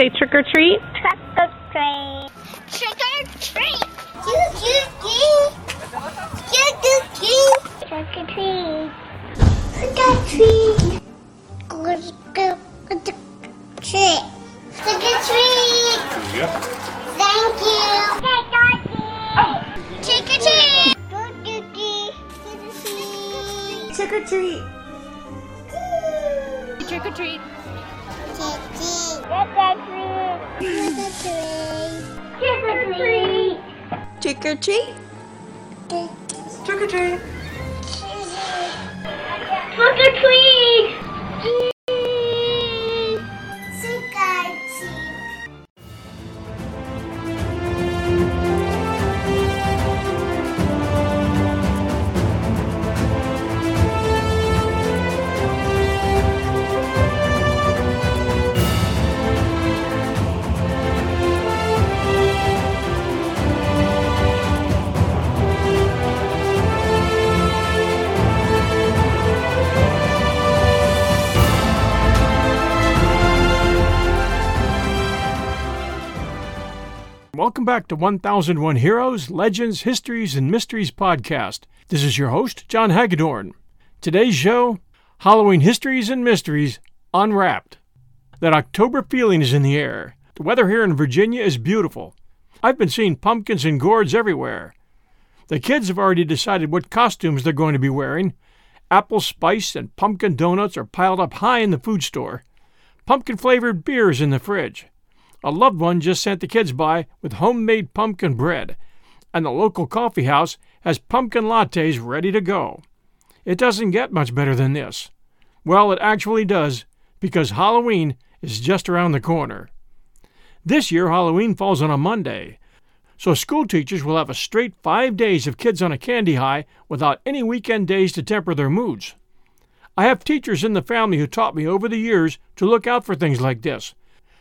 Say trick or treat. Trick or treat. Trick or treat. Trick or treat. Trick or treat. Trick or. Trick or treat. Yep. Thank you. Trick or treat. Trick or treat. Trick or treat. Trick or treat. Trick or treat a tree. Get a tree. Kiss a tree. Kiss a. Trick or treat. Trick or treat. Trick or treat. Welcome back to 1001 Heroes, Legends, Histories, and Mysteries podcast. This is your host, John Hagedorn. Today's show Halloween Histories and Mysteries Unwrapped. That October feeling is in the air. The weather here in Virginia is beautiful. I've been seeing pumpkins and gourds everywhere. The kids have already decided what costumes they're going to be wearing. Apple spice and pumpkin donuts are piled up high in the food store. Pumpkin flavored beers in the fridge. A loved one just sent the kids by with homemade pumpkin bread, and the local coffee house has pumpkin lattes ready to go. It doesn't get much better than this. Well, it actually does, because Halloween is just around the corner. This year, Halloween falls on a Monday, so school teachers will have a straight five days of kids on a candy high without any weekend days to temper their moods. I have teachers in the family who taught me over the years to look out for things like this,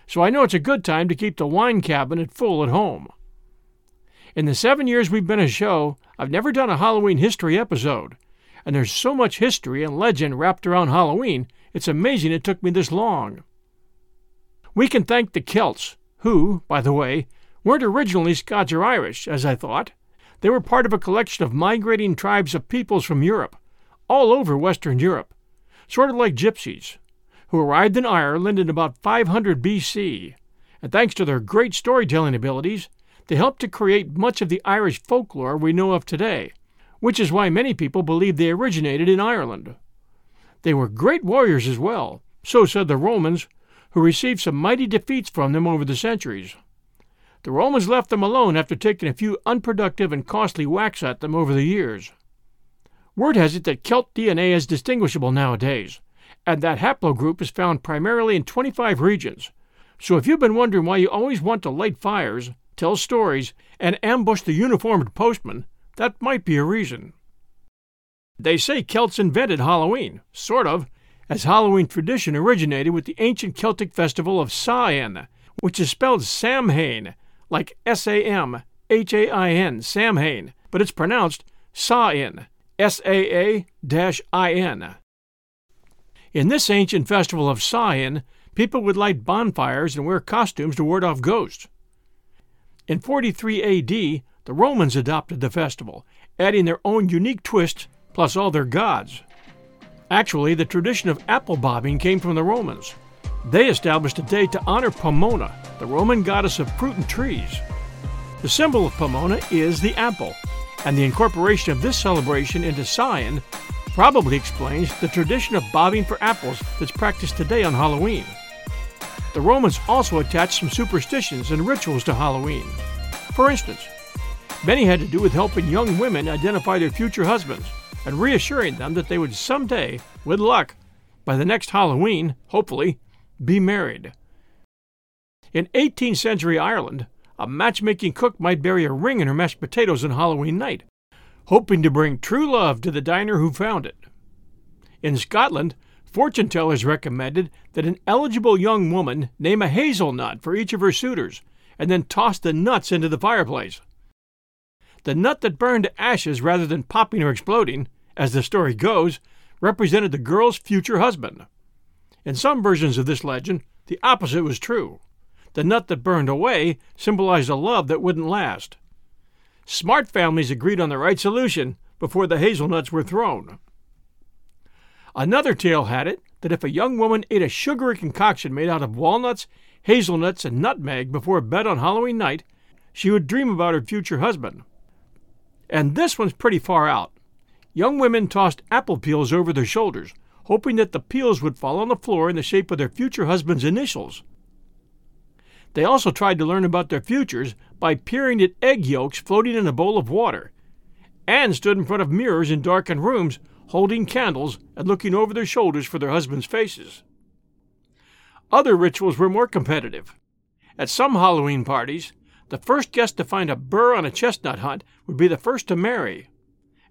so I know it's a good time to keep the wine cabinet full at home. In the seven years we've been a show, I've never done a Halloween history episode, and there's so much history and legend wrapped around Halloween, it's amazing it took me this long. We can thank the Celts, who, by the way, weren't originally Scotch or Irish, as I thought. They were part of a collection of migrating tribes of peoples from Europe, all over Western Europe, sort of like gypsies who arrived in Ireland in about 500 BC, and thanks to their great storytelling abilities, they helped to create much of the Irish folklore we know of today, which is why many people believe they originated in Ireland. They were great warriors as well, so said the Romans, who received some mighty defeats from them over the centuries. The Romans left them alone after taking a few unproductive and costly whacks at them over the years. Word has it that Celt DNA is distinguishable nowadays, and that haplogroup is found primarily in 25 regions. So if you've been wondering why you always want to light fires, tell stories, and ambush the uniformed postman, that might be a reason. They say Celts invented Halloween, sort of, as Halloween tradition originated with the ancient Celtic festival of Samhain, which is spelled Samhain, like S A M H A I N, Samhain, but it's pronounced Sa-in, S-A-A-I-N. In this ancient festival of Sa-in, people would light bonfires and wear costumes to ward off ghosts. In 43 AD, the Romans adopted the festival, adding their own unique twist plus all their gods. Actually, the tradition of apple bobbing came from the Romans. They established a day to honor Pomona, the Roman goddess of fruit and trees. The symbol of Pomona is the apple, and the incorporation of this celebration into Sa-in probably explains the tradition of bobbing for apples that's practiced today on Halloween. The Romans also attached some superstitions and rituals to Halloween. For instance, many had to do with helping young women identify their future husbands and reassuring them that they would someday, with luck, by the next Halloween, hopefully, be married. In 18th century Ireland, a matchmaking cook might bury a ring in her mashed potatoes on Halloween night, hoping to bring true love to the diner who found it. In Scotland, fortune tellers recommended that an eligible young woman name a hazelnut for each of her suitors and then toss the nuts into the fireplace. The nut that burned to ashes rather than popping or exploding, as the story goes, represented the girl's future husband. In some versions of this legend, the opposite was true. The nut that burned away symbolized a love that wouldn't last. Smart families agreed on the right solution before the hazelnuts were thrown. Another tale had it that if a young woman ate a sugary concoction made out of walnuts, hazelnuts, and nutmeg before bed on Halloween night, she would dream about her future husband. And this one's pretty far out. Young women tossed apple peels over their shoulders, hoping that the peels would fall on the floor in the shape of their future husband's initials. They also tried to learn about their futures by peering at egg yolks floating in a bowl of water, and stood in front of mirrors in darkened rooms, holding candles and looking over their shoulders for their husbands' faces. Other rituals were more competitive. At some Halloween parties, the first guest to find a burr on a chestnut hunt would be the first to marry.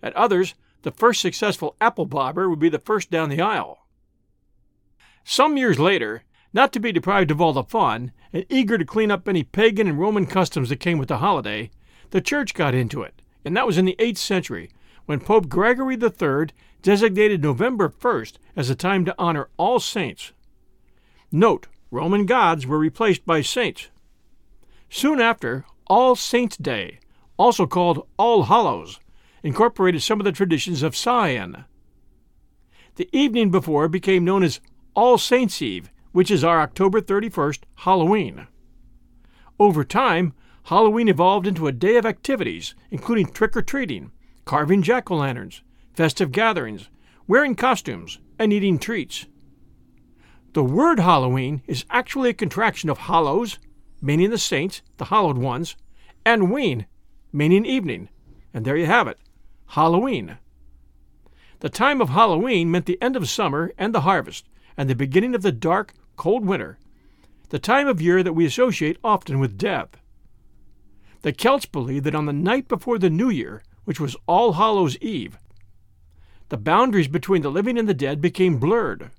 At others, the first successful apple bobber would be the first down the aisle. Some years later, not to be deprived of all the fun, and eager to clean up any pagan and Roman customs that came with the holiday, the Church got into it, and that was in the 8th century, when Pope Gregory III designated November 1st as a time to honor all saints. Note, Roman gods were replaced by saints. Soon after, All Saints' Day, also called All Hallows, incorporated some of the traditions of Sa-in. The evening before became known as All Saints' Eve which is our October 31st Halloween. Over time, Halloween evolved into a day of activities, including trick or treating, carving jack o' lanterns, festive gatherings, wearing costumes, and eating treats. The word Halloween is actually a contraction of Hallows, meaning the saints, the hallowed ones, and Ween, meaning evening. And there you have it Halloween. The time of Halloween meant the end of summer and the harvest, and the beginning of the dark, cold winter, the time of year that we associate often with death. The Celts believed that on the night before the New Year, which was All Hallows Eve, the boundaries between the living and the dead became blurred.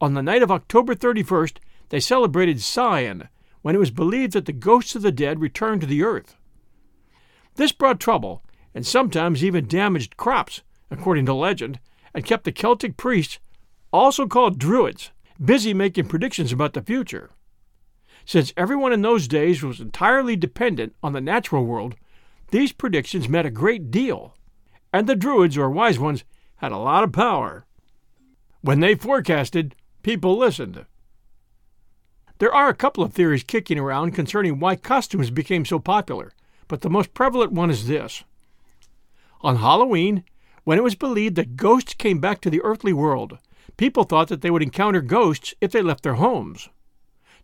On the night of October 31st, they celebrated Sa-in, when it was believed that the ghosts of the dead returned to the earth. This brought trouble, and sometimes even damaged crops, according to legend, and kept the Celtic priests also called Druids, busy making predictions about the future. Since everyone in those days was entirely dependent on the natural world, these predictions meant a great deal, and the Druids, or wise ones, had a lot of power. When they forecasted, people listened. There are a couple of theories kicking around concerning why costumes became so popular, but the most prevalent one is this. On Halloween, when it was believed that ghosts came back to the earthly world, People thought that they would encounter ghosts if they left their homes.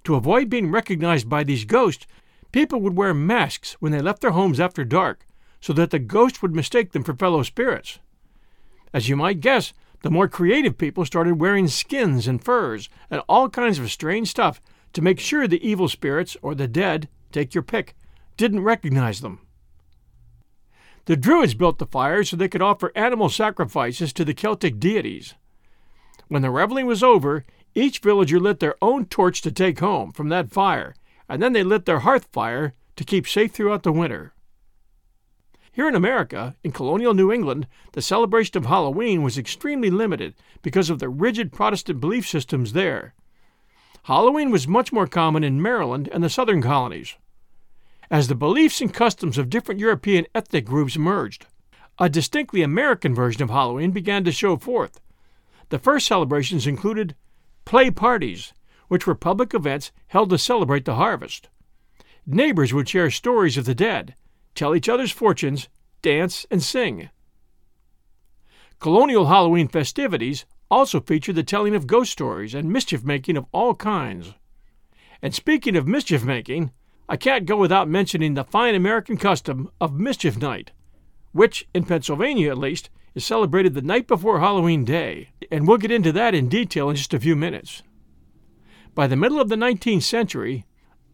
To avoid being recognized by these ghosts, people would wear masks when they left their homes after dark, so that the ghosts would mistake them for fellow spirits. As you might guess, the more creative people started wearing skins and furs and all kinds of strange stuff to make sure the evil spirits, or the dead, take your pick, didn't recognize them. The Druids built the fires so they could offer animal sacrifices to the Celtic deities. When the reveling was over, each villager lit their own torch to take home from that fire, and then they lit their hearth fire to keep safe throughout the winter. Here in America, in colonial New England, the celebration of Halloween was extremely limited because of the rigid Protestant belief systems there. Halloween was much more common in Maryland and the southern colonies. As the beliefs and customs of different European ethnic groups merged, a distinctly American version of Halloween began to show forth. The first celebrations included play parties, which were public events held to celebrate the harvest. Neighbors would share stories of the dead, tell each other's fortunes, dance, and sing. Colonial Halloween festivities also featured the telling of ghost stories and mischief making of all kinds. And speaking of mischief making, I can't go without mentioning the fine American custom of Mischief Night, which, in Pennsylvania at least, is celebrated the night before Halloween Day, and we'll get into that in detail in just a few minutes. By the middle of the 19th century,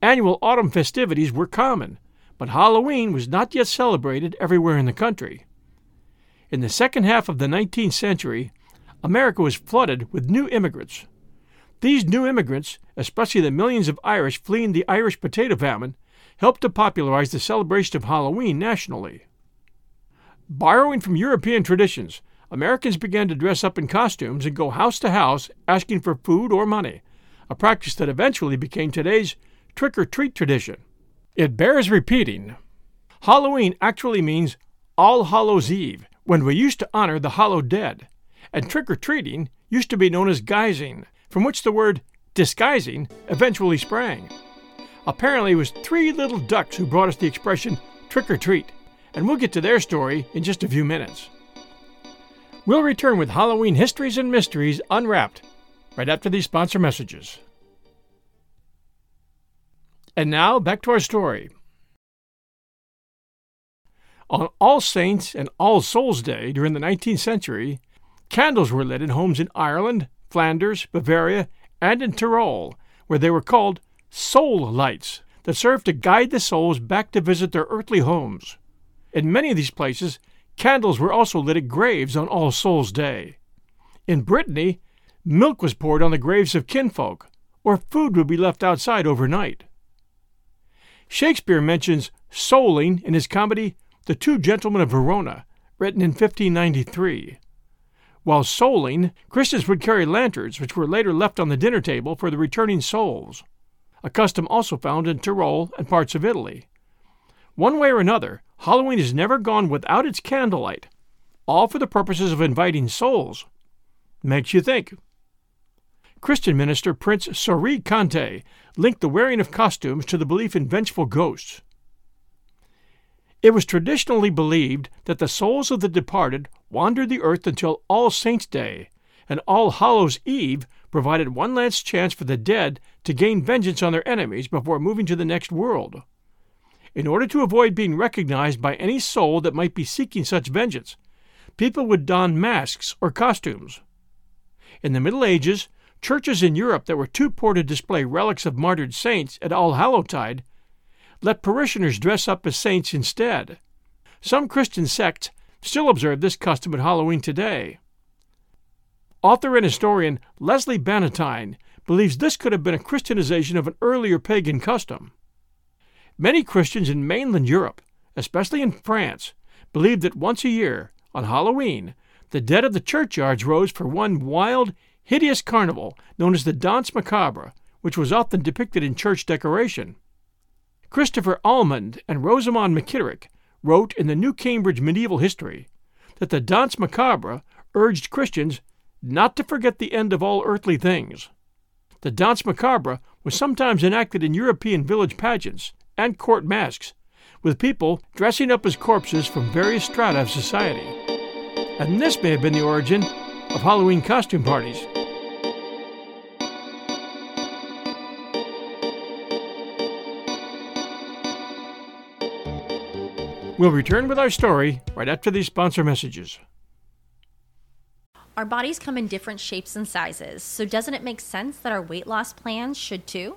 annual autumn festivities were common, but Halloween was not yet celebrated everywhere in the country. In the second half of the 19th century, America was flooded with new immigrants. These new immigrants, especially the millions of Irish fleeing the Irish potato famine, helped to popularize the celebration of Halloween nationally. Borrowing from European traditions, Americans began to dress up in costumes and go house to house asking for food or money, a practice that eventually became today's trick or treat tradition. It bears repeating. Halloween actually means All Hallows Eve, when we used to honor the hallowed dead, and trick or treating used to be known as guising, from which the word disguising eventually sprang. Apparently, it was three little ducks who brought us the expression trick or treat, and we'll get to their story in just a few minutes. We'll return with Halloween histories and mysteries unwrapped right after these sponsor messages. And now, back to our story. On All Saints and All Souls Day during the 19th century, candles were lit in homes in Ireland, Flanders, Bavaria, and in Tyrol, where they were called soul lights that served to guide the souls back to visit their earthly homes. In many of these places, candles were also lit at graves on All Souls Day. In Brittany, milk was poured on the graves of kinfolk, or food would be left outside overnight. Shakespeare mentions souling in his comedy The Two Gentlemen of Verona, written in 1593. While souling, Christians would carry lanterns, which were later left on the dinner table for the returning souls, a custom also found in Tyrol and parts of Italy. One way or another, Halloween has never gone without its candlelight, all for the purposes of inviting souls. Makes you think. Christian minister Prince Sorie Conteh linked the wearing of costumes to the belief in vengeful ghosts. It was traditionally believed that the souls of the departed wandered the earth until All Saints' Day, and All Hallows' Eve provided one last chance for the dead to gain vengeance on their enemies before moving to the next world. In order to avoid being recognized by any soul that might be seeking such vengeance, people would don masks or costumes. In the Middle Ages, Churches in Europe that were too poor to display relics of martyred saints at All Hallowtide let parishioners dress up as saints instead. Some Christian sects still observe this custom at Halloween today. Author and historian Lesley Bannatyne believes this could have been a Christianization of an earlier pagan custom. Many Christians in mainland Europe, especially in France, believed that once a year, on Halloween, the dead of the churchyards rose for one wild, hideous carnival known as the Danse Macabre, which was often depicted in church decoration. Christopher Allmand and Rosamond McKitterick wrote in the New Cambridge Medieval History that the Danse Macabre urged Christians not to forget the end of all earthly things. The Danse Macabre was sometimes enacted in European village pageants and court masques, with people dressing up as corpses from various strata of society. And this may have been the origin of Halloween costume parties. We'll return with our story right after these sponsor messages. Our bodies come in different shapes and sizes, so doesn't it make sense that our weight loss plans should too?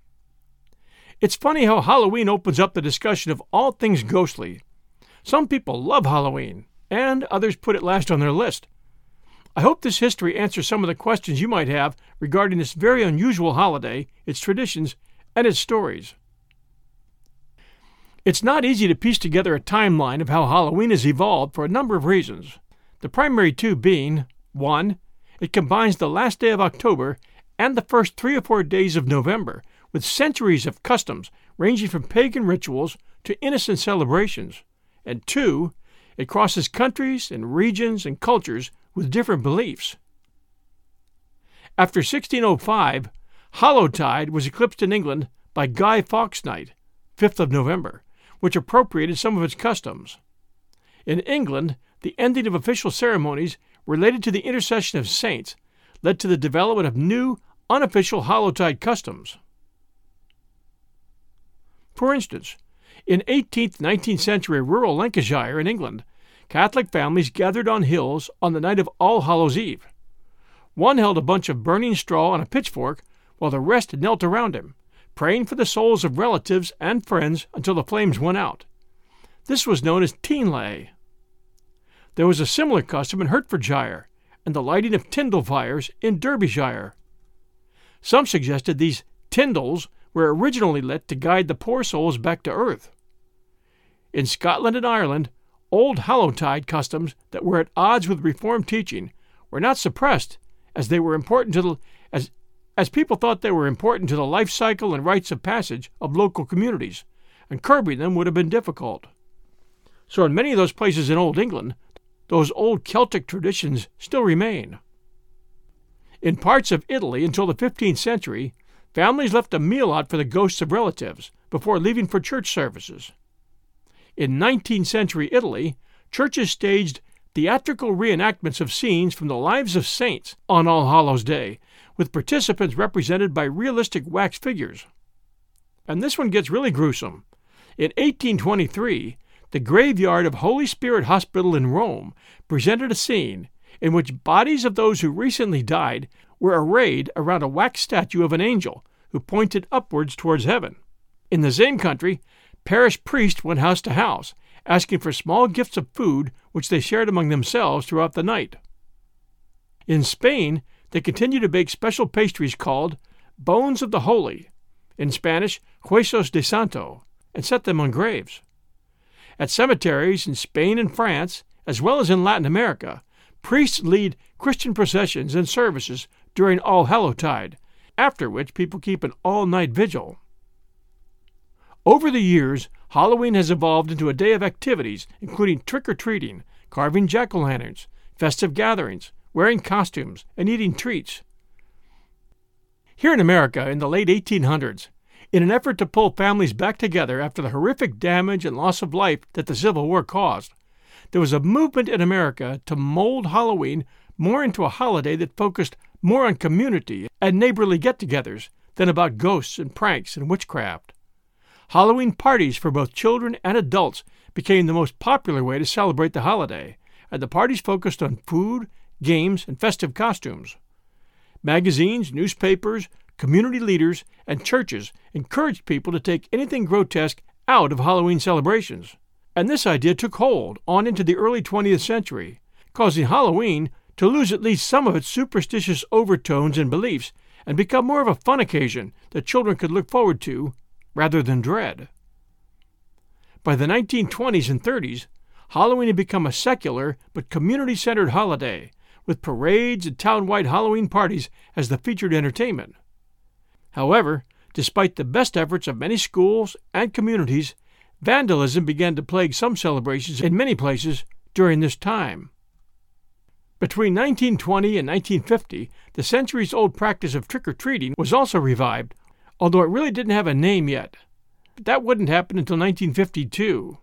It's funny how Halloween opens up the discussion of all things ghostly. Some people love Halloween, and others put it last on their list. I hope this history answers some of the questions you might have regarding this very unusual holiday, its traditions, and its stories. It's not easy to piece together a timeline of how Halloween has evolved for a number of reasons. The primary two being 1. It combines the last day of October and the first three or four days of November, with centuries of customs ranging from pagan rituals to innocent celebrations. And two, it crosses countries and regions and cultures with different beliefs. After 1605, Hallowtide was eclipsed in England by Guy Fawkes Night, 5th of November, which appropriated some of its customs. In England, the ending of official ceremonies related to the intercession of saints led to the development of new, unofficial Hallowtide customs. For instance, in 18th 19th century rural Lancashire in England, Catholic families gathered on hills on the night of All Hallows Eve. One held a bunch of burning straw on a pitchfork, while the rest knelt around him, praying for the souls of relatives and friends until the flames went out. This was known as Teinlay. There was a similar custom in Hertfordshire, and the lighting of Tindle fires in Derbyshire. Some suggested these Tindles were originally lit to guide the poor souls back to earth. In Scotland and Ireland, old Hallowtide customs that were at odds with Reformed teaching were not suppressed, as they were important to the as as people thought they were important to the life cycle and rites of passage of local communities, and curbing them would have been difficult. So in many of those places in Old England, those old Celtic traditions still remain. In parts of Italy until the 15th century, families left a meal out for the ghosts of relatives before leaving for church services. In 19th century Italy, churches staged theatrical reenactments of scenes from the lives of saints on All Hallows Day, with participants represented by realistic wax figures. And this one gets really gruesome. In 1823, the graveyard of Holy Spirit Hospital in Rome presented a scene in which bodies of those who recently died were arrayed around a wax statue of an angel who pointed upwards towards heaven. In the same country, parish priests went house to house, asking for small gifts of food which they shared among themselves throughout the night. In Spain, they continue to bake special pastries called bones of the holy, in Spanish, huesos de santo, and set them on graves. At cemeteries in Spain and France, as well as in Latin America, priests lead Christian processions and services during All Hallowtide, after which people keep an all night vigil. Over the years, Halloween has evolved into a day of activities, including trick or treating, carving jack o' lanterns, festive gatherings, wearing costumes, and eating treats. Here in America, in the late 1800s, in an effort to pull families back together after the horrific damage and loss of life that the Civil War caused, there was a movement in America to mold Halloween more into a holiday that focused more on community and neighborly get togethers than about ghosts and pranks and witchcraft. Halloween parties for both children and adults became the most popular way to celebrate the holiday, and the parties focused on food, games, and festive costumes. Magazines, newspapers, community leaders, and churches encouraged people to take anything grotesque out of Halloween celebrations. And this idea took hold on into the early 20th century, causing Halloween to lose at least some of its superstitious overtones and beliefs and become more of a fun occasion that children could look forward to rather than dread. By the 1920s and 30s, Halloween had become a secular but community centered holiday, with parades and town-wide Halloween parties as the featured entertainment. However, despite the best efforts of many schools and communities, Vandalism began to plague some celebrations in many places during this time. Between 1920 and 1950, the centuries old practice of trick or treating was also revived, although it really didn't have a name yet. That wouldn't happen until 1952.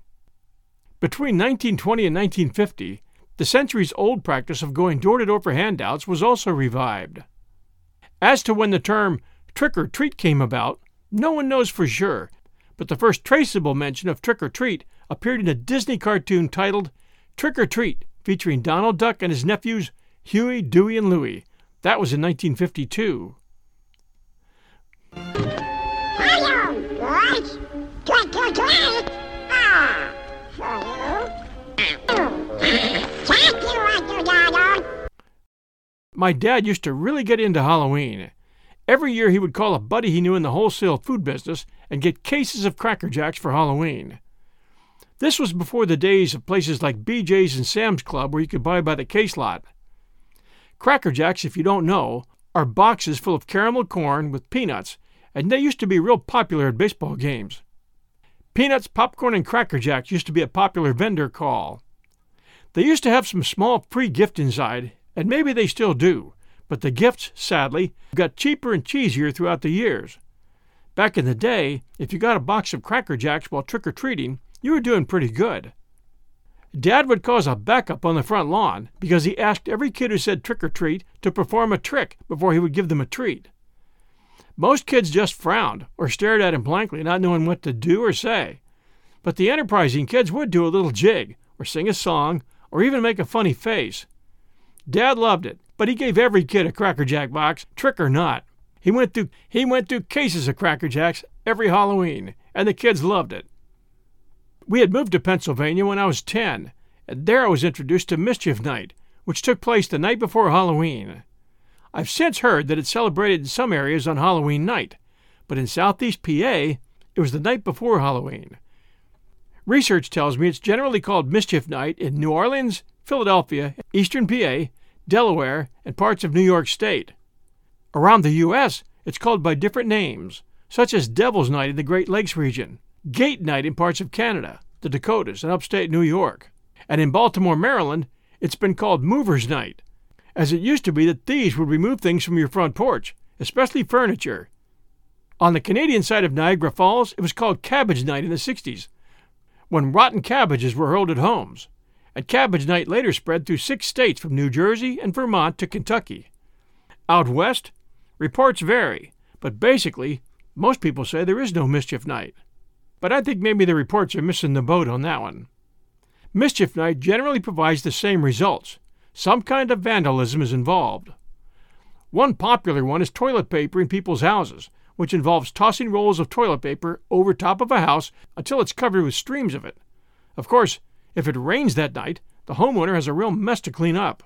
Between 1920 and 1950, the centuries old practice of going door to door for handouts was also revived. As to when the term trick or treat came about, no one knows for sure, but the first traceable mention of trick or treat appeared in a Disney cartoon titled Trick or Treat, featuring Donald Duck and his nephews Huey, Dewey, and Louie. That was in 1952. My dad used to really get into Halloween. Every year he would call a buddy he knew in the wholesale food business and get cases of Cracker Jacks for Halloween. This was before the days of places like BJ's and Sam's Club where you could buy by the case lot. Cracker Jacks, if you don't know, are boxes full of caramel corn with peanuts, and they used to be real popular at baseball games. Peanuts, popcorn, and Cracker Jacks used to be a popular vendor call. They used to have some small free gift inside, and maybe they still do, but the gifts, sadly, got cheaper and cheesier throughout the years. Back in the day, if you got a box of Cracker Jacks while trick or treating, you were doing pretty good. Dad would cause a backup on the front lawn because he asked every kid who said trick or treat to perform a trick before he would give them a treat. Most kids just frowned or stared at him blankly, not knowing what to do or say. But the enterprising kids would do a little jig, or sing a song, or even make a funny face. Dad loved it, but he gave every kid a Cracker Jack box, trick or not. He went through he went through cases of Cracker Jacks every Halloween, and the kids loved it. We had moved to Pennsylvania when I was 10, and there I was introduced to Mischief Night, which took place the night before Halloween. I've since heard that it's celebrated in some areas on Halloween night, but in southeast PA, it was the night before Halloween. Research tells me it's generally called Mischief Night in New Orleans, Philadelphia, eastern PA, Delaware, and parts of New York State. Around the U.S., it's called by different names, such as Devil's Night in the Great Lakes region, Gate Night in parts of Canada, the Dakotas, and upstate New York. And in Baltimore, Maryland, it's been called Movers Night, as it used to be that thieves would remove things from your front porch, especially furniture. On the Canadian side of Niagara Falls, it was called Cabbage Night in the 60s, when rotten cabbages were hurled at homes and Cabbage Night later spread through six states from New Jersey and Vermont to Kentucky. Out west, reports vary, but basically, most people say there is no Mischief Night. But I think maybe the reports are missing the boat on that one. Mischief Night generally provides the same results. Some kind of vandalism is involved. One popular one is toilet paper in people's houses, which involves tossing rolls of toilet paper over top of a house until it's covered with streams of it. Of course, if it rains that night, the homeowner has a real mess to clean up.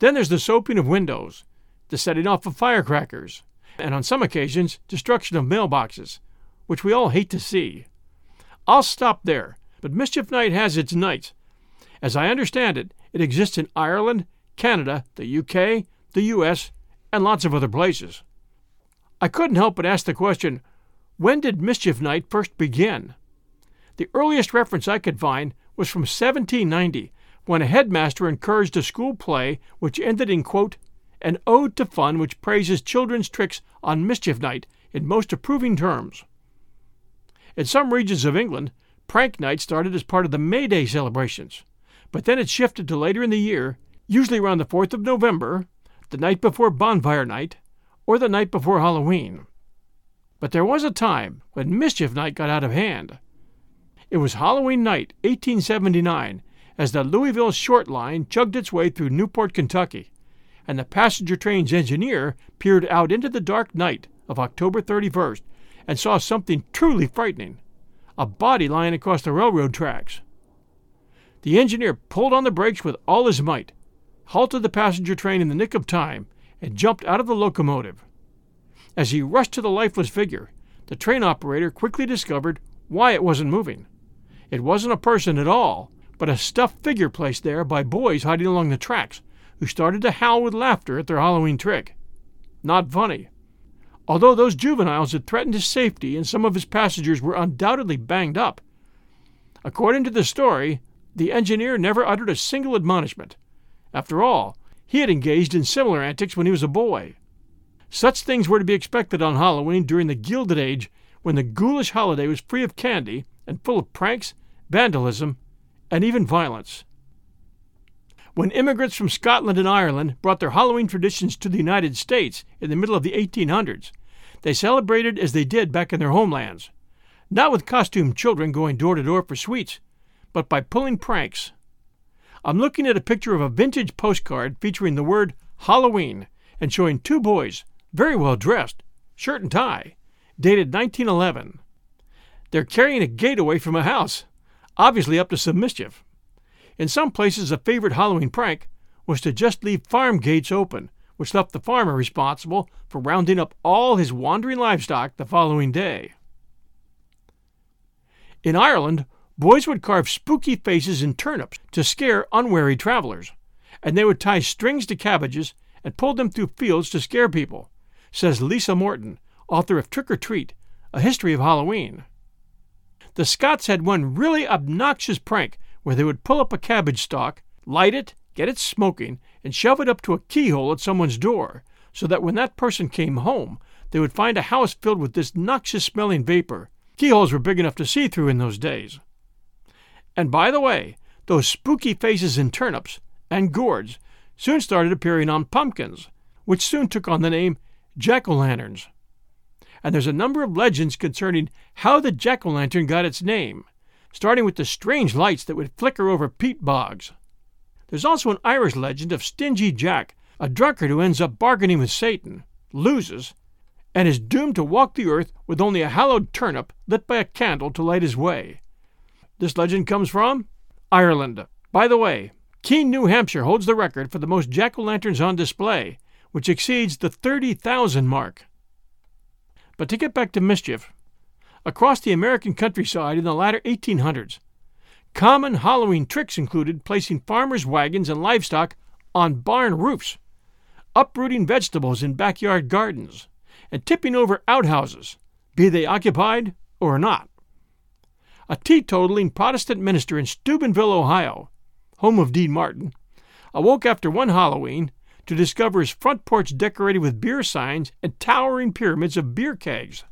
Then there's the soaping of windows, the setting off of firecrackers, and on some occasions, destruction of mailboxes, which we all hate to see. I'll stop there, but Mischief Night has its nights. As I understand it, it exists in Ireland, Canada, the UK, the US, and lots of other places. I couldn't help but ask the question when did Mischief Night first begin? The earliest reference I could find was from 1790, when a headmaster encouraged a school play which ended in, quote, an ode to fun which praises children's tricks on mischief night in most approving terms. In some regions of England, prank night started as part of the May Day celebrations, but then it shifted to later in the year, usually around the 4th of November, the night before bonfire night, or the night before Halloween. But there was a time when mischief night got out of hand. It was Halloween night, 1879, as the Louisville Short Line chugged its way through Newport, Kentucky, and the passenger train's engineer peered out into the dark night of October 31st and saw something truly frightening a body lying across the railroad tracks. The engineer pulled on the brakes with all his might, halted the passenger train in the nick of time, and jumped out of the locomotive. As he rushed to the lifeless figure, the train operator quickly discovered why it wasn't moving. It wasn't a person at all, but a stuffed figure placed there by boys hiding along the tracks, who started to howl with laughter at their Halloween trick. Not funny. Although those juveniles had threatened his safety and some of his passengers were undoubtedly banged up, According to the story, the engineer never uttered a single admonishment. After all, he had engaged in similar antics when he was a boy. Such things were to be expected on Halloween during the Gilded Age when the ghoulish holiday was free of candy and full of pranks, vandalism, and even violence. When immigrants from Scotland and Ireland brought their Halloween traditions to the United States in the middle of the 1800s, they celebrated as they did back in their homelands, not with costumed children going door to door for sweets, but by pulling pranks. I'm looking at a picture of a vintage postcard featuring the word Halloween and showing two boys, very well dressed, shirt and tie, dated 1911. They're carrying a gate away from a house, obviously up to some mischief. In some places, a favorite Halloween prank was to just leave farm gates open, which left the farmer responsible for rounding up all his wandering livestock the following day. In Ireland, boys would carve spooky faces in turnips to scare unwary travelers, and they would tie strings to cabbages and pull them through fields to scare people, says Lisa Morton, author of Trick or Treat, A History of Halloween. The Scots had one really obnoxious prank where they would pull up a cabbage stalk, light it, get it smoking, and shove it up to a keyhole at someone's door, so that when that person came home, they would find a house filled with this noxious smelling vapor. Keyholes were big enough to see through in those days. And by the way, those spooky faces in turnips and gourds soon started appearing on pumpkins, which soon took on the name jack o' lanterns. And there's a number of legends concerning how the jack o' lantern got its name, starting with the strange lights that would flicker over peat bogs. There's also an Irish legend of Stingy Jack, a drunkard who ends up bargaining with Satan, loses, and is doomed to walk the earth with only a hallowed turnip lit by a candle to light his way. This legend comes from Ireland. By the way, Keene, New Hampshire holds the record for the most jack o' lanterns on display, which exceeds the 30,000 mark. But to get back to mischief, across the American countryside in the latter 1800s. Common Halloween tricks included placing farmers' wagons and livestock on barn roofs, uprooting vegetables in backyard gardens, and tipping over outhouses, be they occupied or not. A teetotaling Protestant minister in Steubenville, Ohio, home of Dean Martin, awoke after one Halloween to discover his front porch decorated with beer signs and towering pyramids of beer kegs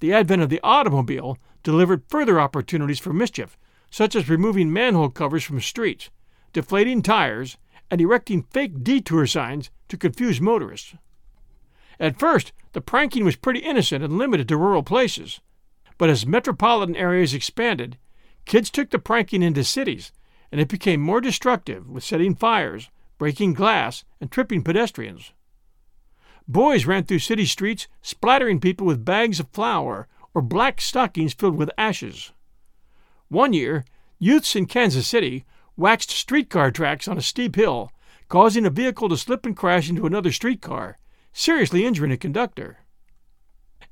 the advent of the automobile delivered further opportunities for mischief, such as removing manhole covers from streets, deflating tires, and erecting fake detour signs to confuse motorists. At first, the pranking was pretty innocent and limited to rural places. But as metropolitan areas expanded, kids took the pranking into cities, and it became more destructive with setting fires, breaking glass, and tripping pedestrians. Boys ran through city streets, splattering people with bags of flour or black stockings filled with ashes. One year, youths in Kansas City waxed streetcar tracks on a steep hill, causing a vehicle to slip and crash into another streetcar, seriously injuring a conductor.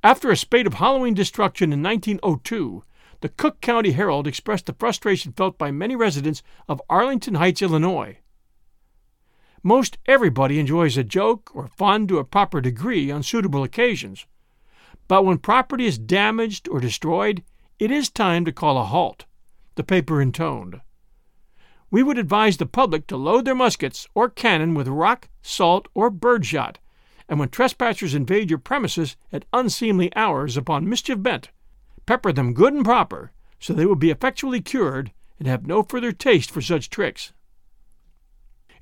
After a spate of Halloween destruction in 1902, the Cook County Herald expressed the frustration felt by many residents of Arlington Heights, Illinois. Most everybody enjoys a joke or fun to a proper degree on suitable occasions. But when property is damaged or destroyed, it is time to call a halt, the paper intoned. We would advise the public to load their muskets or cannon with rock, salt, or birdshot, and when trespassers invade your premises at unseemly hours upon mischief bent, pepper them good and proper, so they will be effectually cured and have no further taste for such tricks.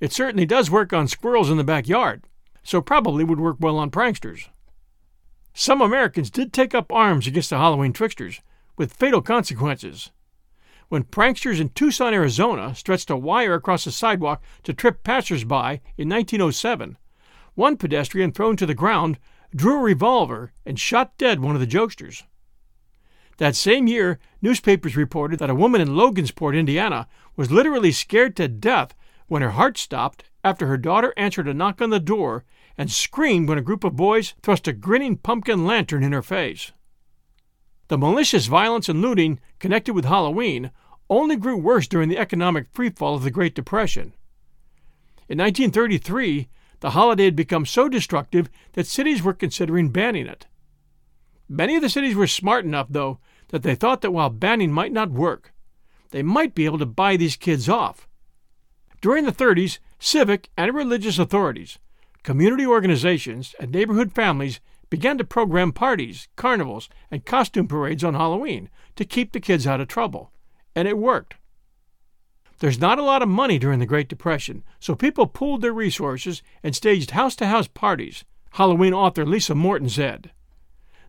It certainly does work on squirrels in the backyard, so probably would work well on pranksters. Some Americans did take up arms against the Halloween tricksters, with fatal consequences. When pranksters in Tucson, Arizona stretched a wire across a sidewalk to trip passersby in 1907, one pedestrian thrown to the ground drew a revolver and shot dead one of the jokesters. That same year, newspapers reported that a woman in Logansport, Indiana, was literally scared to death when her heart stopped after her daughter answered a knock on the door and screamed when a group of boys thrust a grinning pumpkin lantern in her face. The malicious violence and looting connected with Halloween only grew worse during the economic freefall of the Great Depression. In 1933, the holiday had become so destructive that cities were considering banning it. Many of the cities were smart enough, though, that they thought that while banning might not work, they might be able to buy these kids off. During the 30s, civic and religious authorities, community organizations, and neighborhood families began to program parties, carnivals, and costume parades on Halloween to keep the kids out of trouble. And it worked. There's not a lot of money during the Great Depression, so people pooled their resources and staged house to house parties, Halloween author Lisa Morton said.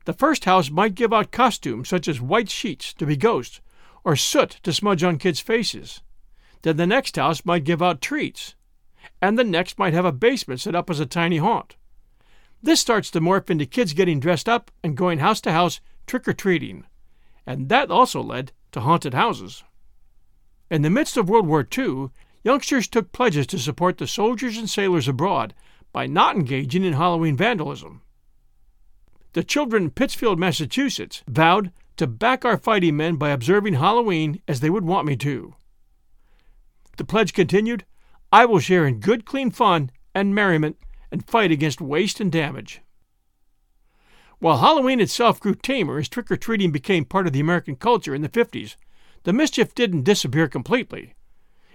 The first house might give out costumes such as white sheets to be ghosts or soot to smudge on kids' faces. Then the next house might give out treats, and the next might have a basement set up as a tiny haunt. This starts to morph into kids getting dressed up and going house to house trick or treating, and that also led to haunted houses. In the midst of World War II, youngsters took pledges to support the soldiers and sailors abroad by not engaging in Halloween vandalism. The children in Pittsfield, Massachusetts, vowed to back our fighting men by observing Halloween as they would want me to. The pledge continued I will share in good, clean fun and merriment and fight against waste and damage. While Halloween itself grew tamer as trick or treating became part of the American culture in the 50s, the mischief didn't disappear completely.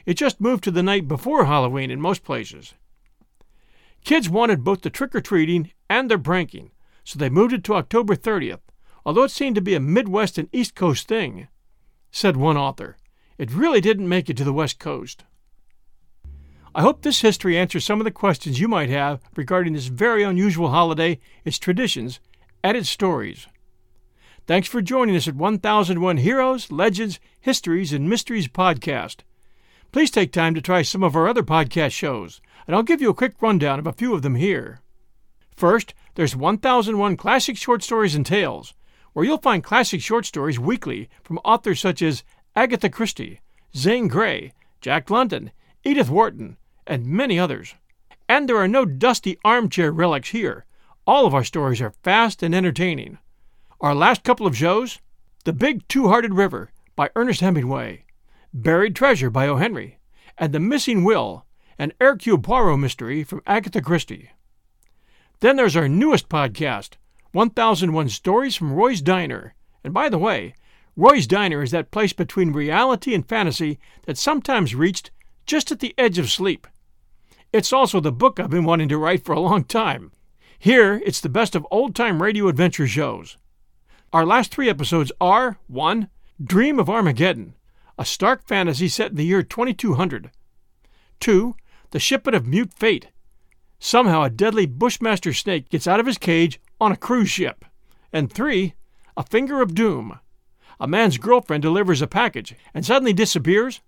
It just moved to the night before Halloween in most places. Kids wanted both the trick or treating and their pranking, so they moved it to October 30th, although it seemed to be a Midwest and East Coast thing. Said one author, it really didn't make it to the West Coast. I hope this history answers some of the questions you might have regarding this very unusual holiday, its traditions, and its stories. Thanks for joining us at 1001 Heroes, Legends, Histories, and Mysteries podcast. Please take time to try some of our other podcast shows, and I'll give you a quick rundown of a few of them here. First, there's 1001 Classic Short Stories and Tales, where you'll find classic short stories weekly from authors such as Agatha Christie, Zane Grey, Jack London, Edith Wharton, and many others. And there are no dusty armchair relics here. All of our stories are fast and entertaining. Our last couple of shows The Big Two Hearted River by Ernest Hemingway, Buried Treasure by O. Henry, and The Missing Will, an Hercule Poirot mystery from Agatha Christie. Then there's our newest podcast, 1001 Stories from Roy's Diner. And by the way, Roy's Diner is that place between reality and fantasy that sometimes reached just at the edge of sleep. It's also the book I've been wanting to write for a long time. Here, it's the best of old time radio adventure shows. Our last three episodes are 1. Dream of Armageddon, a stark fantasy set in the year 2200. 2. The Shipment of Mute Fate. Somehow a deadly Bushmaster snake gets out of his cage on a cruise ship. And 3. A Finger of Doom. A man's girlfriend delivers a package and suddenly disappears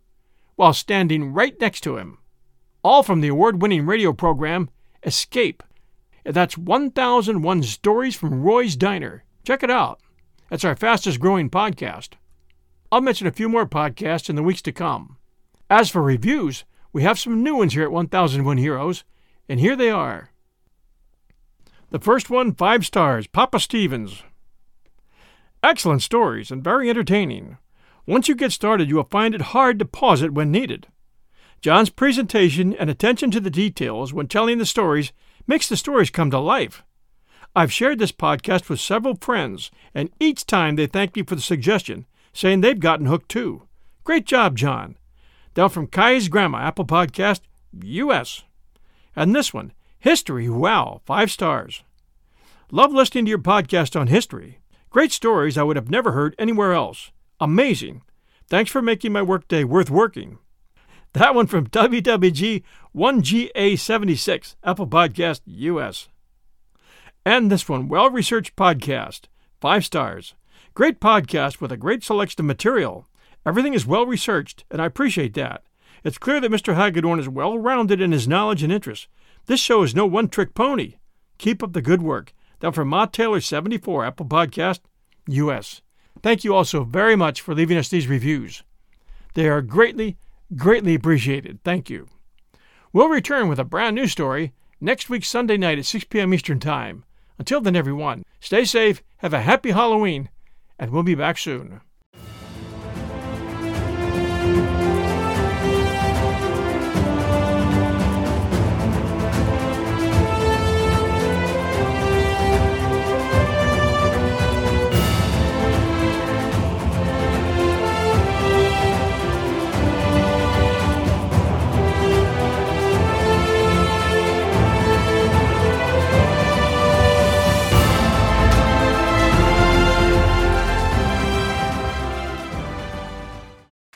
while standing right next to him all from the award winning radio program Escape. That's 1001 Stories from Roy's Diner. Check it out. That's our fastest growing podcast. I'll mention a few more podcasts in the weeks to come. As for reviews, we have some new ones here at 1001 Heroes, and here they are. The first one, five stars, Papa Stevens. Excellent stories and very entertaining. Once you get started, you will find it hard to pause it when needed. John's presentation and attention to the details when telling the stories makes the stories come to life. I've shared this podcast with several friends, and each time they thank me for the suggestion, saying they've gotten hooked too. Great job, John. Down from Kai's Grandma, Apple Podcast, US. And this one, History, wow, five stars. Love listening to your podcast on history. Great stories I would have never heard anywhere else. Amazing. Thanks for making my workday worth working. That one from WWG 1GA76, Apple Podcast US. And this one, well researched podcast, five stars. Great podcast with a great selection of material. Everything is well researched, and I appreciate that. It's clear that Mr. Hagedorn is well rounded in his knowledge and interests. This show is no one trick pony. Keep up the good work. Down from Ma Taylor 74, Apple Podcast, US. Thank you also very much for leaving us these reviews. They are greatly, Greatly appreciated. Thank you. We'll return with a brand new story next week, Sunday night at 6 p.m. Eastern Time. Until then, everyone, stay safe, have a happy Halloween, and we'll be back soon.